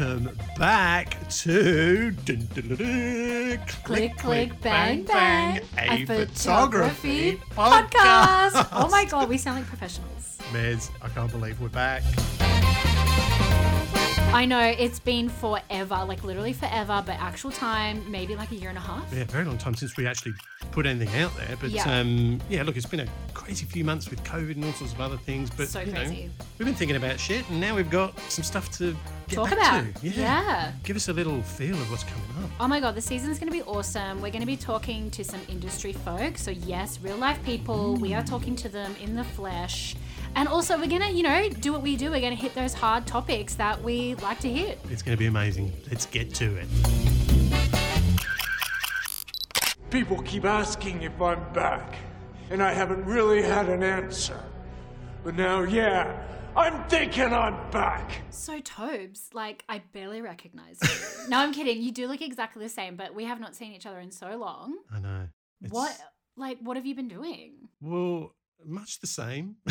welcome back to dun, dun, dun, dun, Click, click, bang, bang. a photography podcast. podcast. Oh my god, we sound like professionals. Mez, I can't believe we're back. I know it's been forever, like literally forever, but actual time, maybe like a year and a half. Yeah, very long time since we actually put anything out there. But Yeah. um, yeah, look, it's been a crazy few months with COVID and all sorts of other things. But So you know, crazy. we've been thinking about shit, and now we've got some stuff to get Talk back about. to. Yeah. Give us a little feel of what's coming up. Oh my god, the season's going to be awesome. We're going to be talking to some industry folk. So, yes, real life people. We are talking to them in the flesh. And also, we're going to, you know, do what we do. We're going to hit those hard topics that we like to hit. It's going to be amazing. Let's get to it. People keep asking if I'm back, and I haven't really had an answer. But now, yeah, I'm thinking I'm back. So, Tobes, like, I barely recognize you. no, I'm kidding. You do look exactly the same, but we have not seen each other in so long. I know. It's- What, like, what have you been doing? Well, much the same.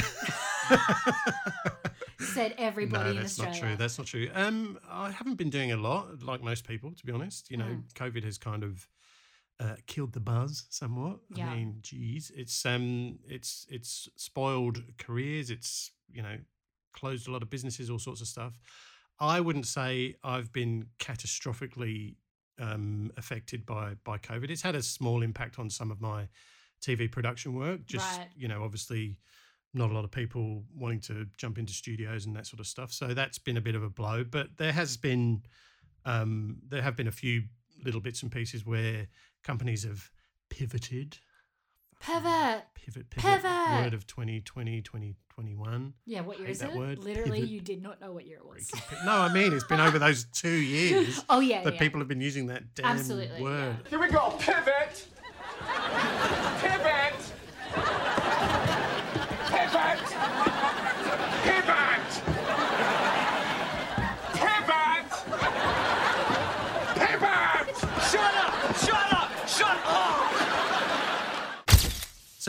Said everybody no, that's not true. That's not true. Um, I haven't been doing a lot, like most people, to be honest. You know, Mm. COVID has kind of uh, killed the buzz somewhat. Yeah. I mean, geez, it's um, it's it's spoiled careers. It's you know, closed a lot of businesses, all sorts of stuff. I wouldn't say I've been catastrophically um, affected by by COVID. It's had a small impact on some of my TV production work. Just Right. you know, obviously, not a lot of people wanting to jump into studios and that sort of stuff. So that's been a bit of a blow. But there has been um, there have been a few little bits and pieces where companies have pivoted. Pivot. Pivot, pivot, Pivot. word of 2020, 2021. Yeah, what year is that it? word, Literally, pivot. you did not know what year it was. No, I mean, it's been over those two years oh, yeah. that yeah. people have been using that damn Absolutely, word. yeah. Here we go. Pivot. Pivot. Pivot. Pivot. Pivot. Pivot. Shut up. Shut up. Shut up.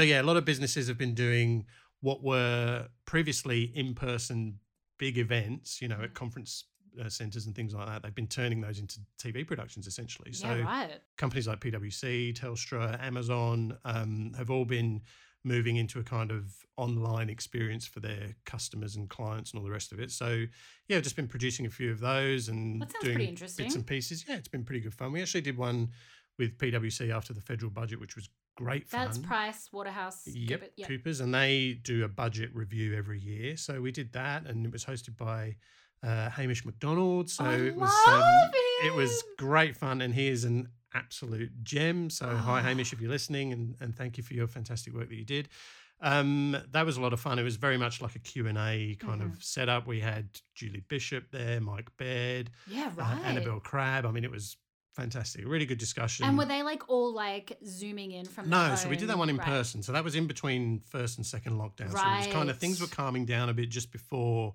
So yeah, a lot of businesses have been doing what were previously in-person big events, you know, Mm. at conference uh, centers and things like that. They've been turning those into TV productions essentially. So yeah, right. companies like PwC, Telstra, Amazon um, have all been moving into a kind of online experience for their customers and clients and all the rest of it. So yeah, I've just been producing a few of those and doing bits and pieces. Yeah, it's been pretty good fun. We actually did one with PwC after the federal budget, which was great fun. That's Price Waterhouse. Yep, Cooper- yep. Coopers, and they do a budget review every year. So we did that, and it was hosted by uh, Hamish Macdonald. So I it was um, it was great fun, and he is an absolute gem. So hi Oh. Hamish, if you're listening, and, and thank you for your fantastic work that you did. Um, that was a lot of fun. It was very much like a Q and A kind Mm-hmm. of setup. We had Julie Bishop there, Mike Baird, Yeah, uh, right. Annabel Crabb. I mean, it was fantastic. Really good discussion. And were they like all like zooming in from? No, so we did that one in right. person. So that was in between first and second lockdown. Right. So it was kind of things were calming down a bit just before,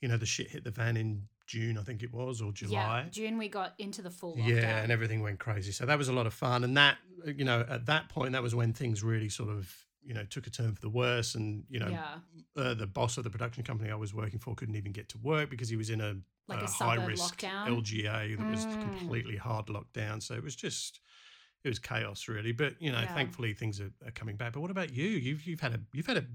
you know, the shit hit the van in June, I think it was, or July. Yeah. June we got into the full Lockdown. Yeah, and everything went crazy. So that was a lot of fun. And that, you know, at that point, that was when things really sort of, you know, took a turn for the worse. And, you know, yeah, uh, the boss of the production company I was working for couldn't even get to work because he was in a, Like a a high risk lockdown? LGA that was Mm. completely hard locked down So it was just it was chaos really. But you know, Yeah. thankfully things are, are coming back. But what about you? You've you've had a you've had a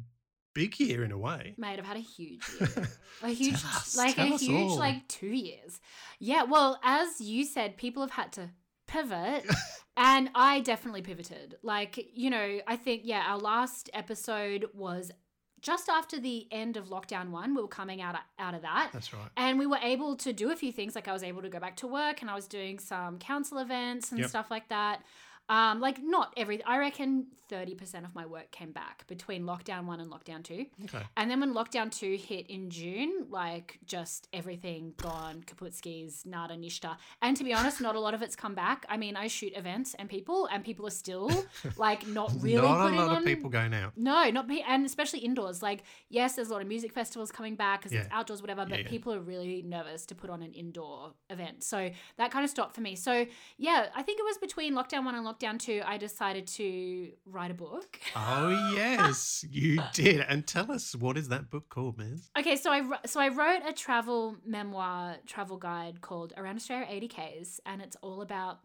big year in a way. mate, I've had a huge year. a huge, us, like a huge, all. like two years. Yeah, well, as you said, people have had to pivot. and I definitely pivoted. Like, you know, I think, yeah, our last episode was just after the end of lockdown one. We were coming out, out of that. That's right. And we were able to do a few things. Like I was able to go back to work and I was doing some council events and Yep. stuff like that. Um, like not every I reckon 30% of my work came back between lockdown one and lockdown two. Okay. And then when lockdown two hit in June, like just everything gone, kaput skis, nada nishta. And to be honest, not a lot of it's come back. I mean, I shoot events and people, and people are still like not really Not a lot on of people going out. no, not pe- and especially indoors. Like, yes, there's a lot of music festivals coming back because it's outdoors, whatever. But Yeah, yeah. people are really nervous to put on an indoor event, so that kind of stopped for me. So yeah, I think it was between lockdown one and lockdown lockdown two, I decided to write a book. Oh yes, you did. And tell us what is that book called, Mez? Okay, so I so I wrote a travel memoir, travel guide called Around Australia 80Ks, and it's all about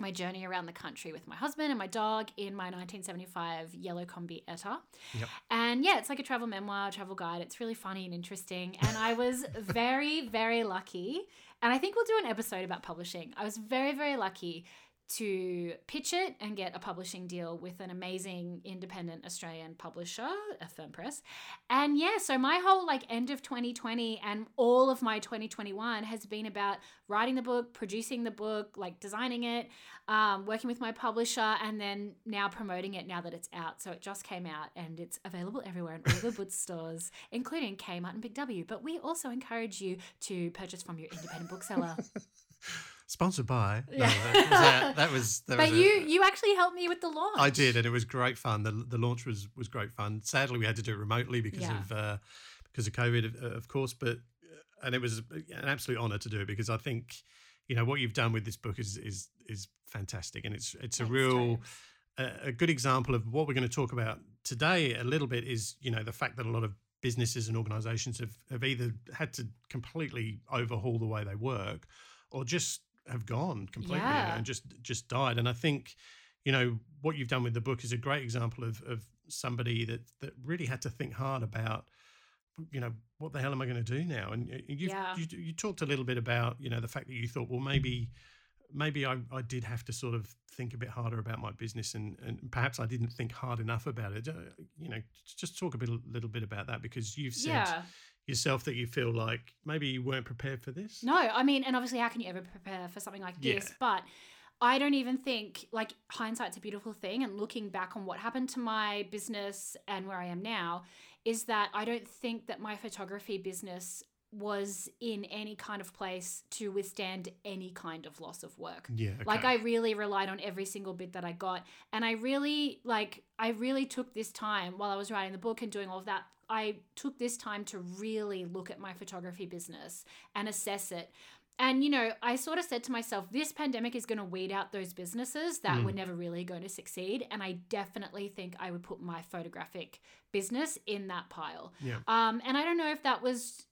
my journey around the country with my husband and my dog in my 1975 yellow Kombi Etta. Yep. And yeah, it's like a travel memoir, travel guide. It's really funny and interesting. And I was very, very lucky. And I think we'll do an episode about publishing. I was very, very lucky to pitch it and get a publishing deal with an amazing independent Australian publisher, Affirm Press. And yeah, so my whole like end of 2020 and all of my 2021 has been about writing the book, producing the book, like designing it, um, working with my publisher, and then now promoting it now that it's out. So it just came out and it's available everywhere in all the bookstores, including Kmart and Big W. But we also encourage you to purchase from your independent bookseller. Sponsored by. No, Yeah. that, was a- that was. That but was a- you you actually helped me with the launch. I did, and it was great fun. the The launch was was great fun. Sadly, we had to do it remotely because Yeah. of uh, because of COVID, of, of course. But uh, and it was an absolute honor to do it because I think you know what you've done with this book is is is fantastic, and it's it's a Thanks, real a, a good example of what we're going to talk about today. A little bit is you know the fact that a lot of businesses and organizations have, have either had to completely overhaul the way they work or just have gone completely Yeah. and just just died and i think you know what you've done with the book is a great example of of somebody that that really had to think hard about you know what the hell am i going to do now and you Yeah. you you talked a little bit about you know the fact that you thought well maybe maybe I, I did have to sort of think a bit harder about my business and, and perhaps I didn't think hard enough about it. Uh, you know, just talk a bit, a little bit about that because you've said Yeah. Yourself that you feel like maybe you weren't prepared for this. No, I mean, and obviously, how can you ever prepare for something like Yeah. this? But I don't even think, like, hindsight's a beautiful thing. And looking back on what happened to my business and where I am now, is that I don't think that my photography business was in any kind of place to withstand any kind of loss of work. Yeah. Okay. Like I really relied on every single bit that I got. And I really like I really took this time while I was writing the book and doing all of that. I took this time to really look at my photography business and assess it. And you know, I sort of said to myself, this pandemic is going to weed out those businesses that Mm. were never really going to succeed. And I definitely think I would put my photographic business in that pile. Yeah. Um, and I don't know if that was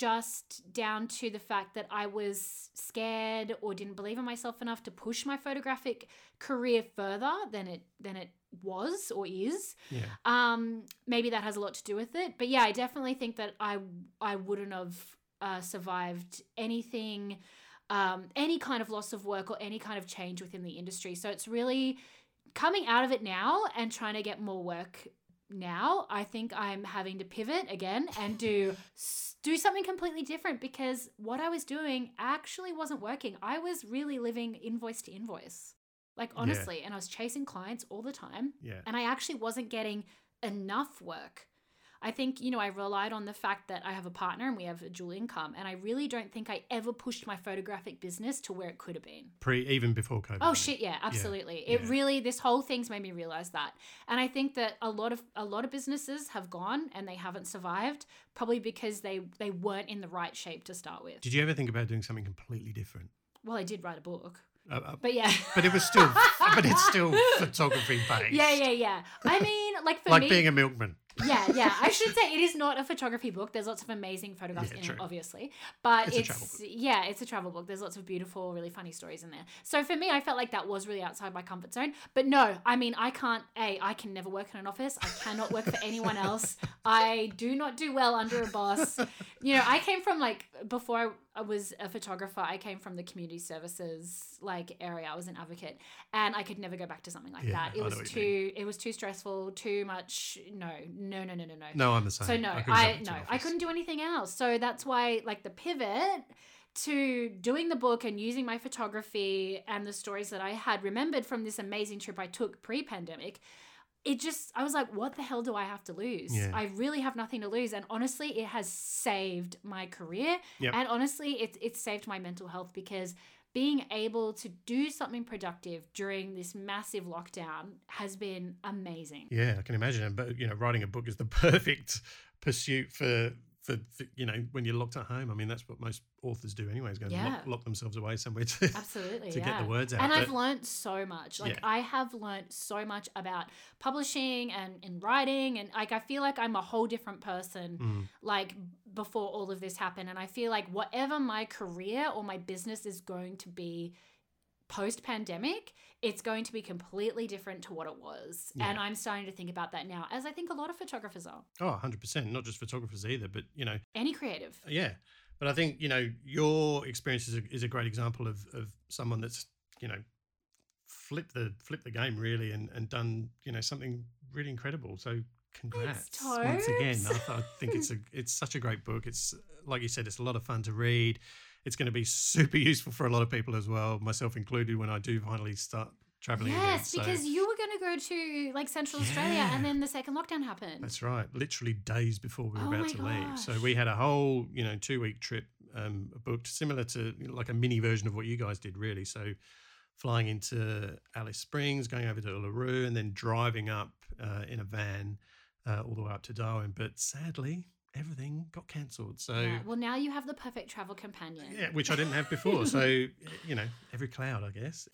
just down to the fact that I was scared or didn't believe in myself enough to push my photographic career further than it than it was or is. Yeah. Um, maybe that has a lot to do with it. But yeah, I definitely think that I I wouldn't have uh, survived anything, um, any kind of loss of work or any kind of change within the industry. So it's really coming out of it now and trying to get more work now. I think I'm having to pivot again and do do something completely different because what I was doing actually wasn't working. I was really living invoice to invoice. Like Yeah. honestly, and I was chasing clients all the time Yeah. and I actually wasn't getting enough work. I think, you know, I relied on the fact that I have a partner and we have a dual income. And I really don't think I ever pushed my photographic business to where it could have been. Pre even before COVID. Oh shit, yeah, absolutely. It yeah. really this whole thing's made me realize that. And I think that a lot of a lot of businesses have gone and they haven't survived probably because they they weren't in the right shape to start with. Did you ever think about doing something completely different? Well, I did write a book. Uh, uh, But yeah. but it was still, but it's still photography based. Yeah, yeah, yeah. I mean, like for Like me being a milkman. Yeah, yeah. I should say it is not a photography book. There's lots of amazing photographs Yeah, in true. it, obviously. But It's it's, yeah, it's a travel book. There's lots of beautiful, really funny stories in there. So for me, I felt like that was really outside my comfort zone. But no, I mean, I can't. A, I can never work in an office. I cannot work for anyone else. I do not do well under a boss. You know, I came from like before I, I was a photographer. I came from the community services like area. I was an advocate, and I could never go back to something like Yeah, that. It know was what you mean. too. It was too stressful. Too much. No, no, no, no, no, no. No, I'm the same. So no, couldn't I, no, I couldn't do anything else. So that's why like the pivot to doing the book and using my photography and the stories that I had remembered from this amazing trip I took pre-pandemic. It just I was like, what the hell do I have to lose? Yeah. I really have nothing to lose. And honestly, it has saved my career. Yep. And honestly, it's it's saved my mental health because being able to do something productive during this massive lockdown has been amazing. Yeah, I can imagine. But you know, writing a book is the perfect pursuit for for, for you know when you're locked at home. I mean, that's what most authors do anyway. Is go and Yeah. lock, lock themselves away somewhere to Absolutely. to yeah. get the words out. And I've learned so much. Like Yeah. I have learned so much about publishing and in writing and like I feel like I'm a whole different person Mm. like before all of this happened and I feel like whatever my career or my business is going to be post pandemic, it's going to be completely different to what it was. Yeah. And I'm starting to think about that now as I think a lot of photographers are. oh, 100 percent. Not just photographers either, but you know, Any creative. yeah. But I think you know your experience is a, is a great example of of someone that's you know flipped the flipped the game really and and done you know something really incredible. So congrats once again. I, I think it's a it's such a great book. It's like you said, it's a lot of fun to read. It's going to be super useful for a lot of people as well, myself included, when I do finally start traveling again. Yes, So because you were going to go to like Central Australia and then the second lockdown happened. That's right. Literally days before we were Oh about to leave. So we had a whole, you know, two week trip um, booked, similar to you know, like a mini version of what you guys did, really. So flying into Alice Springs, going over to Uluru, and then driving up uh, in a van uh, all the way up to Darwin. But sadly, everything got cancelled. So. Yeah, Well, now you have the perfect travel companion. Yeah, which I didn't have before. So, you know, every cloud, I guess.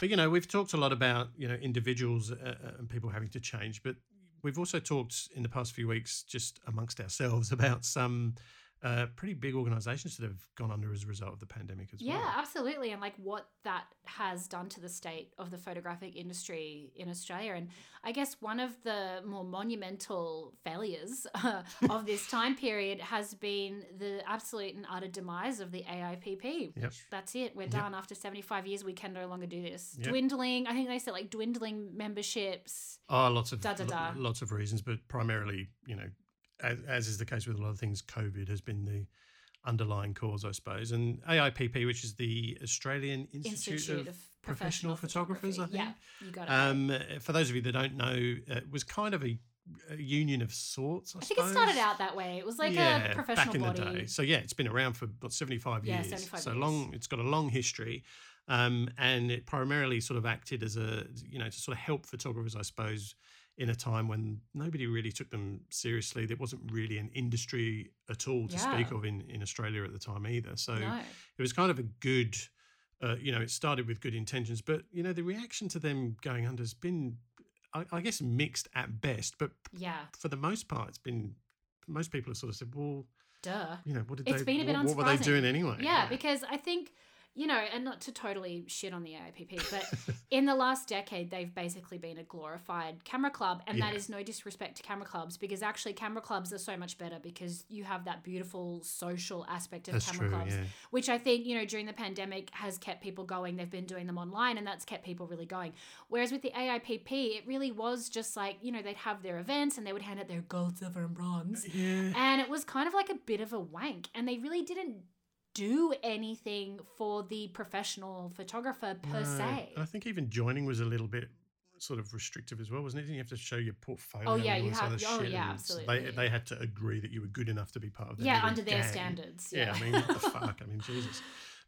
But, you know, we've talked a lot about, you know, individuals uh, uh, and people having to change. But we've also talked in the past few weeks just amongst ourselves about some uh, pretty big organizations that have gone under as a result of the pandemic as Yeah, well. Yeah, absolutely. And like what that has done to the state of the photographic industry in Australia. And I guess one of the more monumental failures uh, of this time period has been the absolute and utter demise of the AIPP. Yep. That's it. We're Yep. done. After 75 years, we can no longer do this. Yep. Dwindling, I think they said like dwindling memberships. Oh, lots of Da, da, da. lots of reasons, but primarily, you know, as, as is the case with a lot of things, COVID has been the underlying cause, I suppose. And AIPP, which is the Australian Institute, Institute of, of Professional, Photographers, I think. Yeah, you got it. Um, for those of you that don't know, it was kind of a, a union of sorts. I, I think it started out that way. It was like yeah, a professional back in body. the day. So yeah, it's been around for what seventy five Yeah, years. 75 so years. long. It's got a long history, um, and it primarily sort of acted as a you know to sort of help photographers, I suppose, in a time when nobody really took them seriously. There wasn't really an industry at all to speak of in in Australia at the time either. So no. it was kind of a good. Uh, you know, it started with good intentions, but you know, the reaction to them going under has been, I, I guess, mixed at best. But Yeah. for the most part, it's been most people have sort of said, "Well, Duh. you know, what did It's they? been a bit what, what were they doing anyway?" Yeah, because I think, you know, and not to totally shit on the AIPP, but in the last decade, they've basically been a glorified camera club. And that Yeah. is no disrespect to camera clubs because actually, camera clubs are so much better because you have that beautiful social aspect of that's camera true. clubs. Yeah, which I think, you know, during the pandemic has kept people going. They've been doing them online and that's kept people really going. Whereas with the AIPP, it really was just like, you know, they'd have their events and they would hand out their gold, silver, and bronze. yeah. And it was kind of like a bit of a wank. And they really didn't do anything for the professional photographer per No. se. And I think even joining was a little bit sort of restrictive as well, wasn't it? Didn't you have to show your portfolio? Oh, yeah, you have- oh, yeah, absolutely. They they had to agree that you were good enough to be part of. Their Yeah, under their gang. standards. Yeah, Yeah. I mean, what the fuck? I mean, Jesus.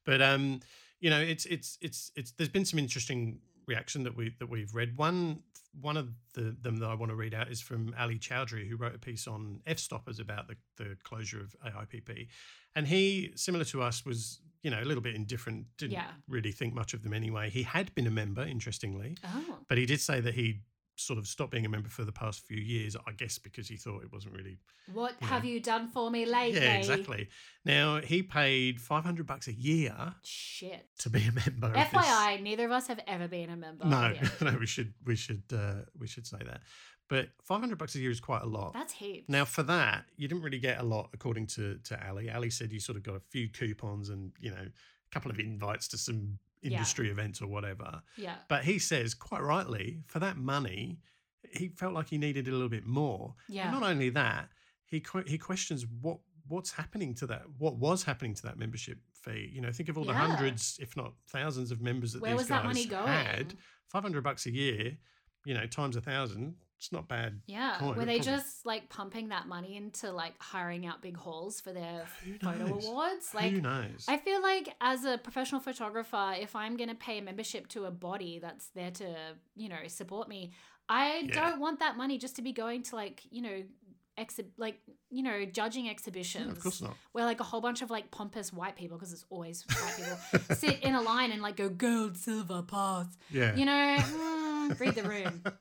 But um, you know, it's it's it's it's. There's been some interesting reaction that we that we've read. One one of the them that I want to read out is from Ali Chowdhury, who wrote a piece on Fstoppers about the the closure of AIPP, and he, similar to us, was you know a little bit indifferent. Didn't Yeah. really think much of them anyway. He had been a member, interestingly, oh. but he did say that he sort of stopped being a member for the past few years. I guess because he thought it wasn't really What you have know. you done for me lately? yeah exactly. Now he paid five hundred bucks a year Shit. to be a member. of FYI, neither of us have ever been a member. No, no, we should we should uh, we should say that. But five hundred bucks a year is quite a lot. That's heaps. now for that, you didn't really get a lot, according to to Ali. Ali said you sort of got a few coupons and you know a couple of invites to some Yeah. industry events or whatever. yeah. But he says quite rightly, for that money, he felt like he needed a little bit more. Yeah. And not only that, he he questions what what's happening to that. What was happening to that membership fee? You know, think of all the Yeah. hundreds, if not thousands, of members that Where these guys had. Five hundred bucks a year, you know, times a thousand. It's not bad. Yeah. coin. Were they probably- just like pumping that money into like hiring out big halls for their photo awards? Like Who knows? I feel like as a professional photographer, if I'm going to pay a membership to a body that's there to, you know, support me, I Yeah. don't want that money just to be going to like, you know, exhi- like, you know, judging exhibitions. No, of course not. Where like a whole bunch of like pompous white people, because it's always white people, sit in a line and like go gold, silver, pass. Yeah. You know, mm, read the room.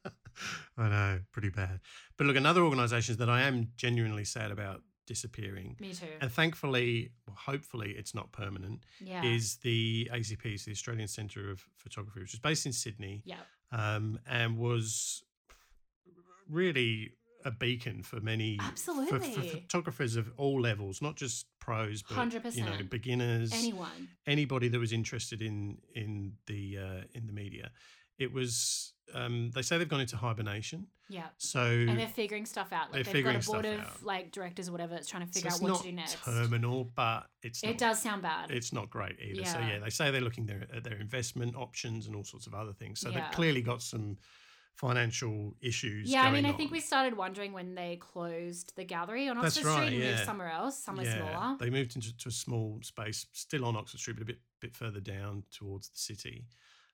I know, pretty bad. But look, another organisation that I am genuinely sad about disappearing, Me too. and thankfully, well, hopefully, it's not permanent, Yeah. is the ACP, so the Australian Centre of Photography, which is based in Sydney, yeah. um, and was really a beacon for many for, for Absolutely. photographers of all levels, not just pros, but you know, beginners, Anyone. anybody that was interested in in the uh, in the media. It was um, they say they've gone into hibernation, Yeah. so And they're figuring stuff out. Like They're they've got figuring a board stuff of out. like directors or whatever that's trying to figure it's out what to do next. terminal, but it's It does sound bad. It's not great either. So Yeah. yeah, they say they're looking there at their investment options and all sorts of other things. So Yeah. they've clearly got some financial issues. yeah, I mean, I think on. we started wondering when they closed the gallery on Oxford right, Street and moved somewhere else, somewhere yeah, smaller. They moved into to a small space, still on Oxford Street, but a bit bit further down towards the city.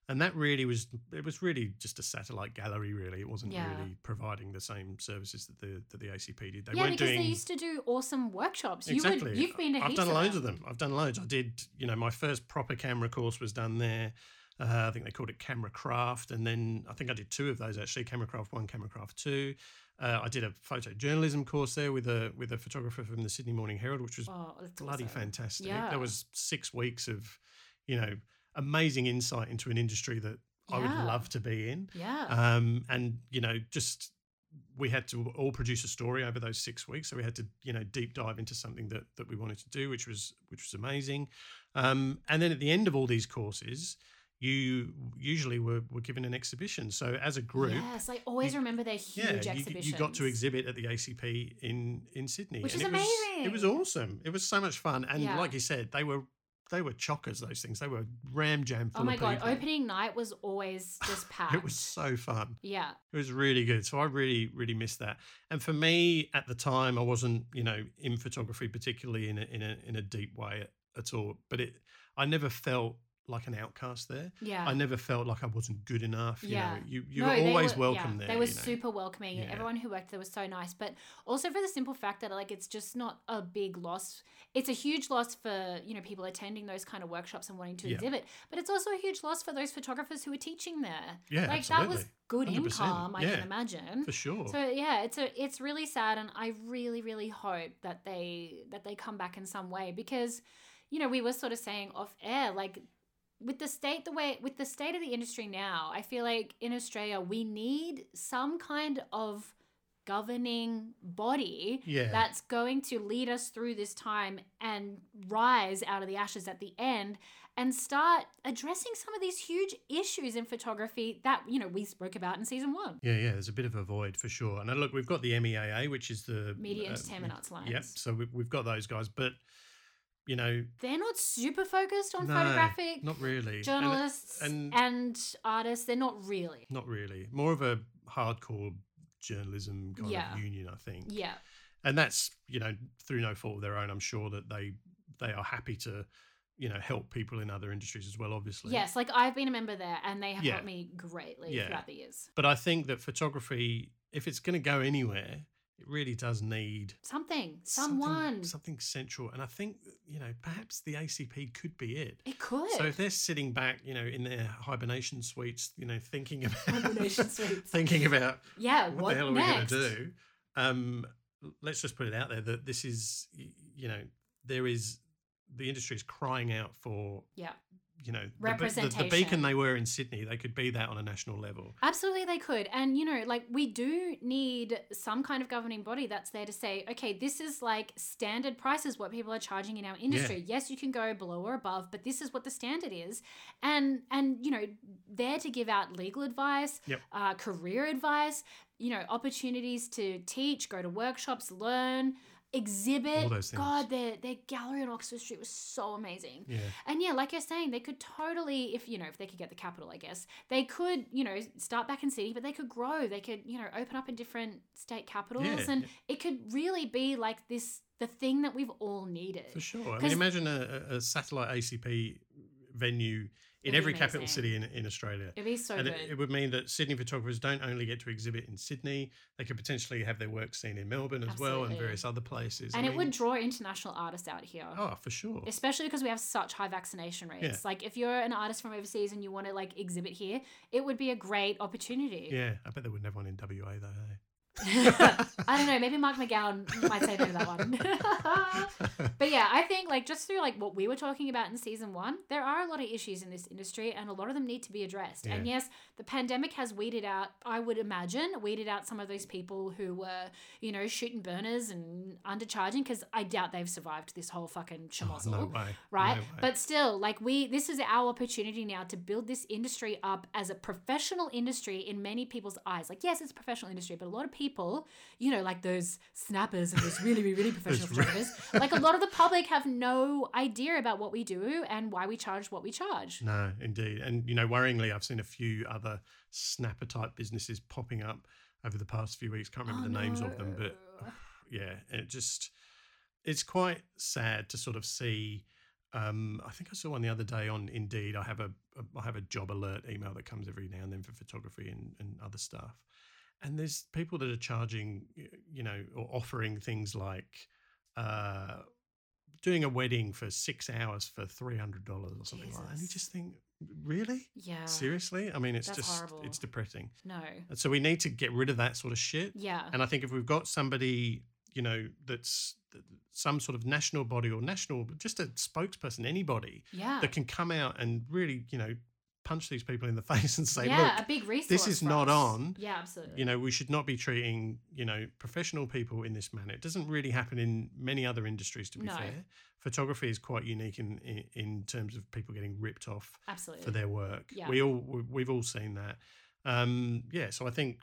And that really was it was really just a satellite gallery. Really, it wasn't Yeah. really providing the same services that the that the ACP did. They yeah, weren't because doing they used to do awesome workshops. You exactly. would, you've been to I've done of loads of them. I've done loads. I did. You know, my first proper camera course was done there. Uh, I think they called it Camera Craft, and then I think I did two of those actually: Camera Craft One, Camera Craft Two. Uh, I did a photojournalism course there with a with a photographer from the Sydney Morning Herald, which was Oh, bloody awesome. fantastic. Yeah. There was six weeks of, you know, amazing insight into an industry that I would love to be in. Yeah. Um, and you know, just we had to all produce a story over those six weeks, so we had to, you know, deep dive into something that that we wanted to do, which was which was amazing. Um, and then at the end of all these courses, you usually were, were given an exhibition. So as a group, yes, I always you- remember their huge yeah, you, exhibitions. you got to exhibit at the ACP in in Sydney, Which and was it was amazing. it was awesome. It was so much fun, and Yeah. like you said, they were they were chockers. Those things they were ram jam Oh my god, people. opening night was always just packed. It was so fun. yeah. It was really good. So I really, really missed that. And for me at the time, I wasn't, you know, in photography particularly in a in a in a deep way at, at all. But it, I never felt like an outcast there. Yeah. I never felt like I wasn't good enough. You Yeah. know, you you No, were always were- welcome yeah, there. They were you know. super welcoming. Yeah. Everyone who worked there was so nice. But also for the simple fact that like it's just not a big loss. It's a huge loss for you know people attending those kind of workshops and wanting to Yeah. exhibit. But it's also a huge loss for those photographers who are teaching there. Yeah, like that was good 100%, income. I can imagine. for sure. So yeah, it's a it's really sad, and I really really hope that they that they come back in some way because, you know, we were sort of saying off air like with the state the way with the state of the industry now, I feel like in Australia we need some kind of governing body Yeah. that's going to lead us through this time and rise out of the ashes at the end and start addressing some of these huge issues in photography that you know we spoke about in season 1. Yeah, yeah, there's a bit of a void for sure. And uh, look, we've got the MEAA, which is the Media uh, Entertainment Arts Alliance. Yep. So we, we've got those guys, but you know, they're not super focused on no, photographic not really. And- journalists and, and- artists. They're not really. Not really. More of a hardcore journalism kind Yeah. of union, I think. Yeah. And that's, you know, through no fault of their own. I'm sure that they they are happy to, you know, help people in other industries as well, obviously. Yes, like I've been a member there and they have Yeah. helped me greatly Yeah. throughout the years. But I think that photography, if it's going to go anywhere, it really does need Something, something- someone. something central. And I think, you know, perhaps the ACP could be it. it could. So if they're sitting back, you know, in their hibernation suites, you know, thinking about Hibernation suites. thinking about yeah, what, what, the hell are next? we going to do? Um, let's just put it out there that this is, you know, there is the industry is crying out for, Yeah. You know, the, the, the beacon they were in Sydney. They could be that on a national level. Absolutely, they could. And, you know, like we do need some kind of governing body that's there to say, okay, this is like standard prices, what people are charging in our industry. Yes, you can go below or above, but this is what the standard is. And, and you know, there to give out legal advice, Yep. uh, career advice, you know, opportunities to teach, go to workshops, learn. Exhibit. God, their their gallery on Oxford Street was so amazing. Yeah. And yeah, like you're saying, they could totally, if you know, if they could get the capital, I guess they could, you know, start back in city, but they could grow. They could, you know, open up in different state capitals, Yeah. and it could really be like this, the thing that we've all needed. For sure. I mean, imagine a a satellite ACP venue in every capital city in, in Australia. It'd be so and good. it, it would mean that Sydney photographers don't only get to exhibit in Sydney, they could potentially have their work seen in Melbourne as well and various other places. I and it mean, would draw international artists out here. Oh, for sure. Especially because we have such high vaccination rates. Yeah. Like, if you're an artist from overseas and you want to like exhibit here, it would be a great opportunity. Yeah, I bet they wouldn't have one in WA though. Hey? I don't know. Maybe Mark McGowan might say no to that one. but yeah, I think like just through like what we were talking about in season one, there are a lot of issues in this industry, and a lot of them need to be addressed. And yes, the pandemic has weeded out. I would imagine weeded out some of those people who were, you know, shooting burners and undercharging because I doubt they've survived this whole fucking Oh, no way. right? No. But still, like we, this is our opportunity now to build this industry up as a professional industry in many people's eyes. Like, yes, it's a professional industry, but a lot of people, you know, like those snappers and those really, really, really professional photographers, like a lot of the public have no idea about what we do and why we charge what we charge. No, indeed. And, you know, worryingly, I've seen a few other snapper type businesses popping up over the past few weeks. Can't remember Oh, the names of them, but yeah, it just, it's quite sad to sort of see. Um, I think I saw one the other day on Indeed. I have a, a I have a job alert email that comes every now and then for photography and, and other stuff. And there's people that are charging, you know, or offering things like uh, doing a wedding for six hours for three hundred dollars or something like that. And you just think, really, Yeah. seriously? I mean, it's That's just horrible. it's depressing. No. And so we need to get rid of that sort of shit. Yeah. And I think if we've got somebody, you know, that's some sort of national body or national, just a spokesperson, anybody yeah. that can come out and really, you know, punch these people in the face and say, yeah, look, a big resource. This is not us. on. Yeah, absolutely. you know, we should not be treating, you know, professional people in this manner. It doesn't really happen in many other industries, to be No. fair. Photography is quite unique in, in in terms of people getting ripped off absolutely. for their work. Yeah. We all we- we've all seen that. Um, yeah, so I think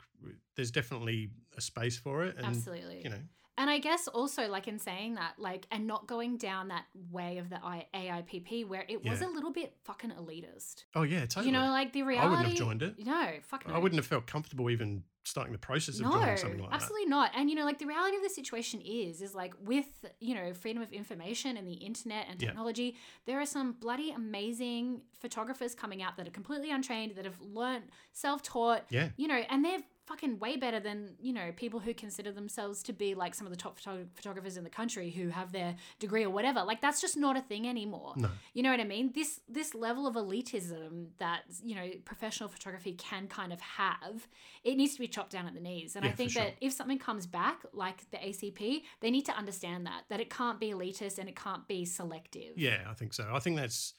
there's definitely a space for it, and absolutely. you know, And I guess also, like in saying that, like, and not going down that way of the AIPP where it was Yeah. a little bit fucking elitist. oh yeah, totally. You know, like the reality. I wouldn't have joined it. No, fuck no. I wouldn't have felt comfortable even starting the process of no, joining something like that. absolutely not. And you know, like the reality of the situation is, is like with you know freedom of information and the internet and Yeah. technology, there are some bloody amazing photographers coming out that are completely untrained that have learned self-taught. Yeah. You know, and they're fucking way better than you know people who consider themselves to be like some of the top photo- photographers in the country who have their degree or whatever. Like that's just not a thing anymore. No. You know what I mean? This this level of elitism that you know professional photography can kind of have, it needs to be chopped down at the knees. And Yeah, I think sure. that if something comes back like the ACP, they need to understand that that it can't be elitist and it can't be selective. Yeah, I think so. I think that's.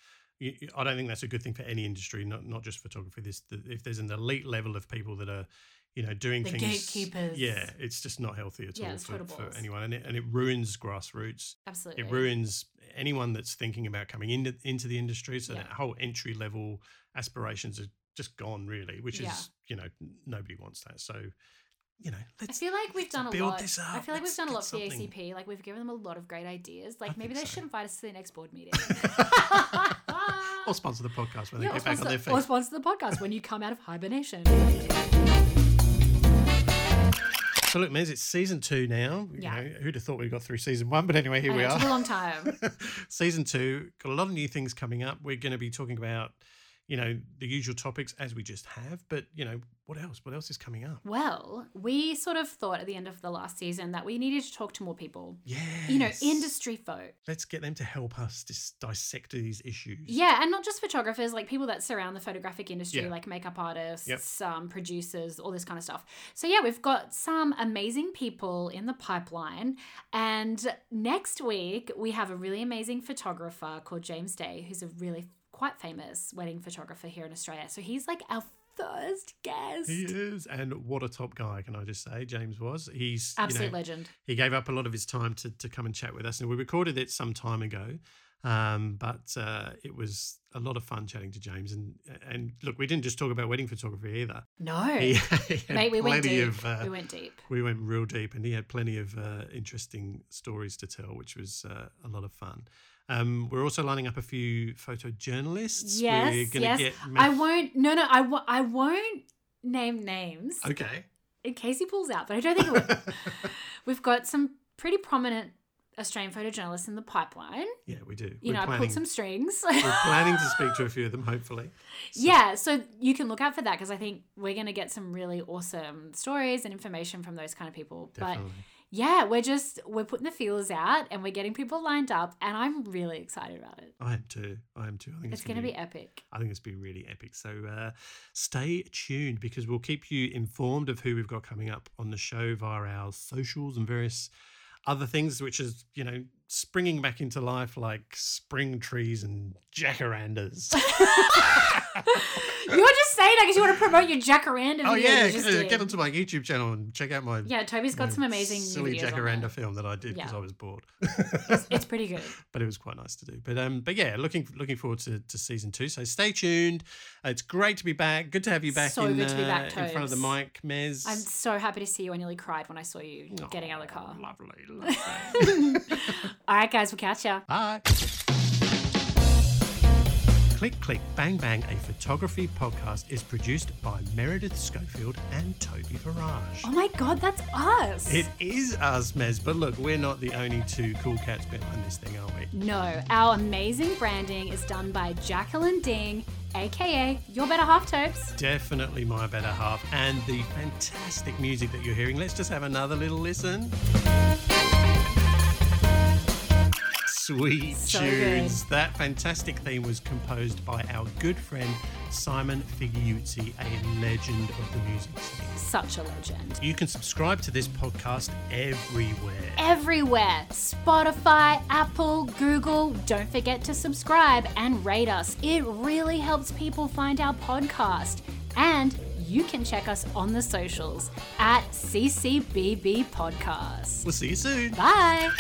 I don't think that's a good thing for any industry, not not just photography. This, the, if there's an elite level of people that are, you know, doing The things, gatekeepers. Yeah, it's just not healthy at Yeah, all for, for anyone, and it, and it ruins grassroots. Absolutely. It ruins anyone that's thinking about coming into into the industry. So Yeah. that whole entry level aspirations are just gone, really. Which Yeah. is, you know, nobody wants that. So, you know, I let's feel like we've done a build lot. this I feel like we've done a lot for the. ACP. Like we've given them a lot of great ideas. Like maybe they so. should invite us to the next board meeting. Or sponsor the podcast when Yeah, they get back on their feet. or sponsor the podcast when you come out of hibernation. So means it's season two now. Yeah. You know, who'd have thought we'd got through season one? But anyway, here we are. It took a long time. season two got a lot of new things coming up. We're going to be talking about, you know, the usual topics as we just have. But you know, what else? What else is coming up? Well, we sort of thought at the end of the last season that we needed to talk to more people. Yeah. You know, industry folk. Let's get them to help us dis- dissect these issues. Yeah, and not just photographers, like people that surround the photographic industry, Yeah. like makeup artists, um, producers, all this kind of stuff. So, yeah, we've got some amazing people in the pipeline. And next week, we have a really amazing photographer called James Day, who's a really quite famous wedding photographer here in Australia. So, he's like our first guest. He is, and what a top guy! Can I just say, James was. He's Absolute you know, legend. he gave up a lot of his time to, to come and chat with us and we recorded it some time ago Um, but uh, it was a lot of fun chatting to James. And and look, we didn't just talk about wedding photography either. No. He, he Mate, we went deep. of, uh, we went deep. we went real deep, and he had plenty of uh, interesting stories to tell, which was uh, a lot of fun. Um, we're also lining up a few photojournalists. we're Yes, yes. get I won't. No, no. I w- I won't name names Okay. in case he pulls out. But I don't think it will. We've got some pretty prominent Australian photojournalists in the pipeline. yeah, we do. You we're know, I planning, pulled some strings. we're planning to speak to a few of them, hopefully. So- yeah, so you can look out for that because I think we're going to get some really awesome stories and information from those kind of people. But Definitely. Yeah, we're just we're putting the feelers out and we're getting people lined up, and I'm really excited about it. I am too. I am too. I think It's it's, going to be epic. I think it's gonna be really epic. So uh, stay tuned because we'll keep you informed of who we've got coming up on the show via our socials and various other things, which is you know springing back into life like spring trees and jacarandas. you were just saying that because you want to promote your jacaranda oh yeah, just get, get onto my YouTube channel and check out my Yeah, Toby's got some amazing silly jacaranda film that I did because Yeah. I was bored. It's pretty good. but it was quite nice to do. But um, but yeah, looking looking forward to, to season two. So stay tuned. Uh, it's great to be back. Good to have you back. So in, good to be back, uh, in front of the mic, Mez. I'm so happy to see you. I nearly cried when I saw you getting out of the car. Oh, Lovely, lovely. All right, guys, we'll catch ya. Bye. Click, Click, Bang, Bang, a photography podcast is produced by Meredith Schofield and Toby Farage. Oh my god, that's us. It is us, Mez, but look, we're not the only two cool cats behind this thing, are we? No, our amazing branding is done by Jacqueline Ding, aka Your Better Half Tobes. Definitely my better half, and the fantastic music that you're hearing. Let's just have another little listen. Sweet So tunes. That fantastic theme was composed by our good friend Simon Figiuzzi, a legend of the music scene. Such a legend. You can subscribe to this podcast everywhere. Everywhere Spotify, Apple, Google. Don't forget to subscribe and rate us. It really helps people find our podcast. And you can check us on the socials at CCBB Podcast. We'll see you soon. Bye.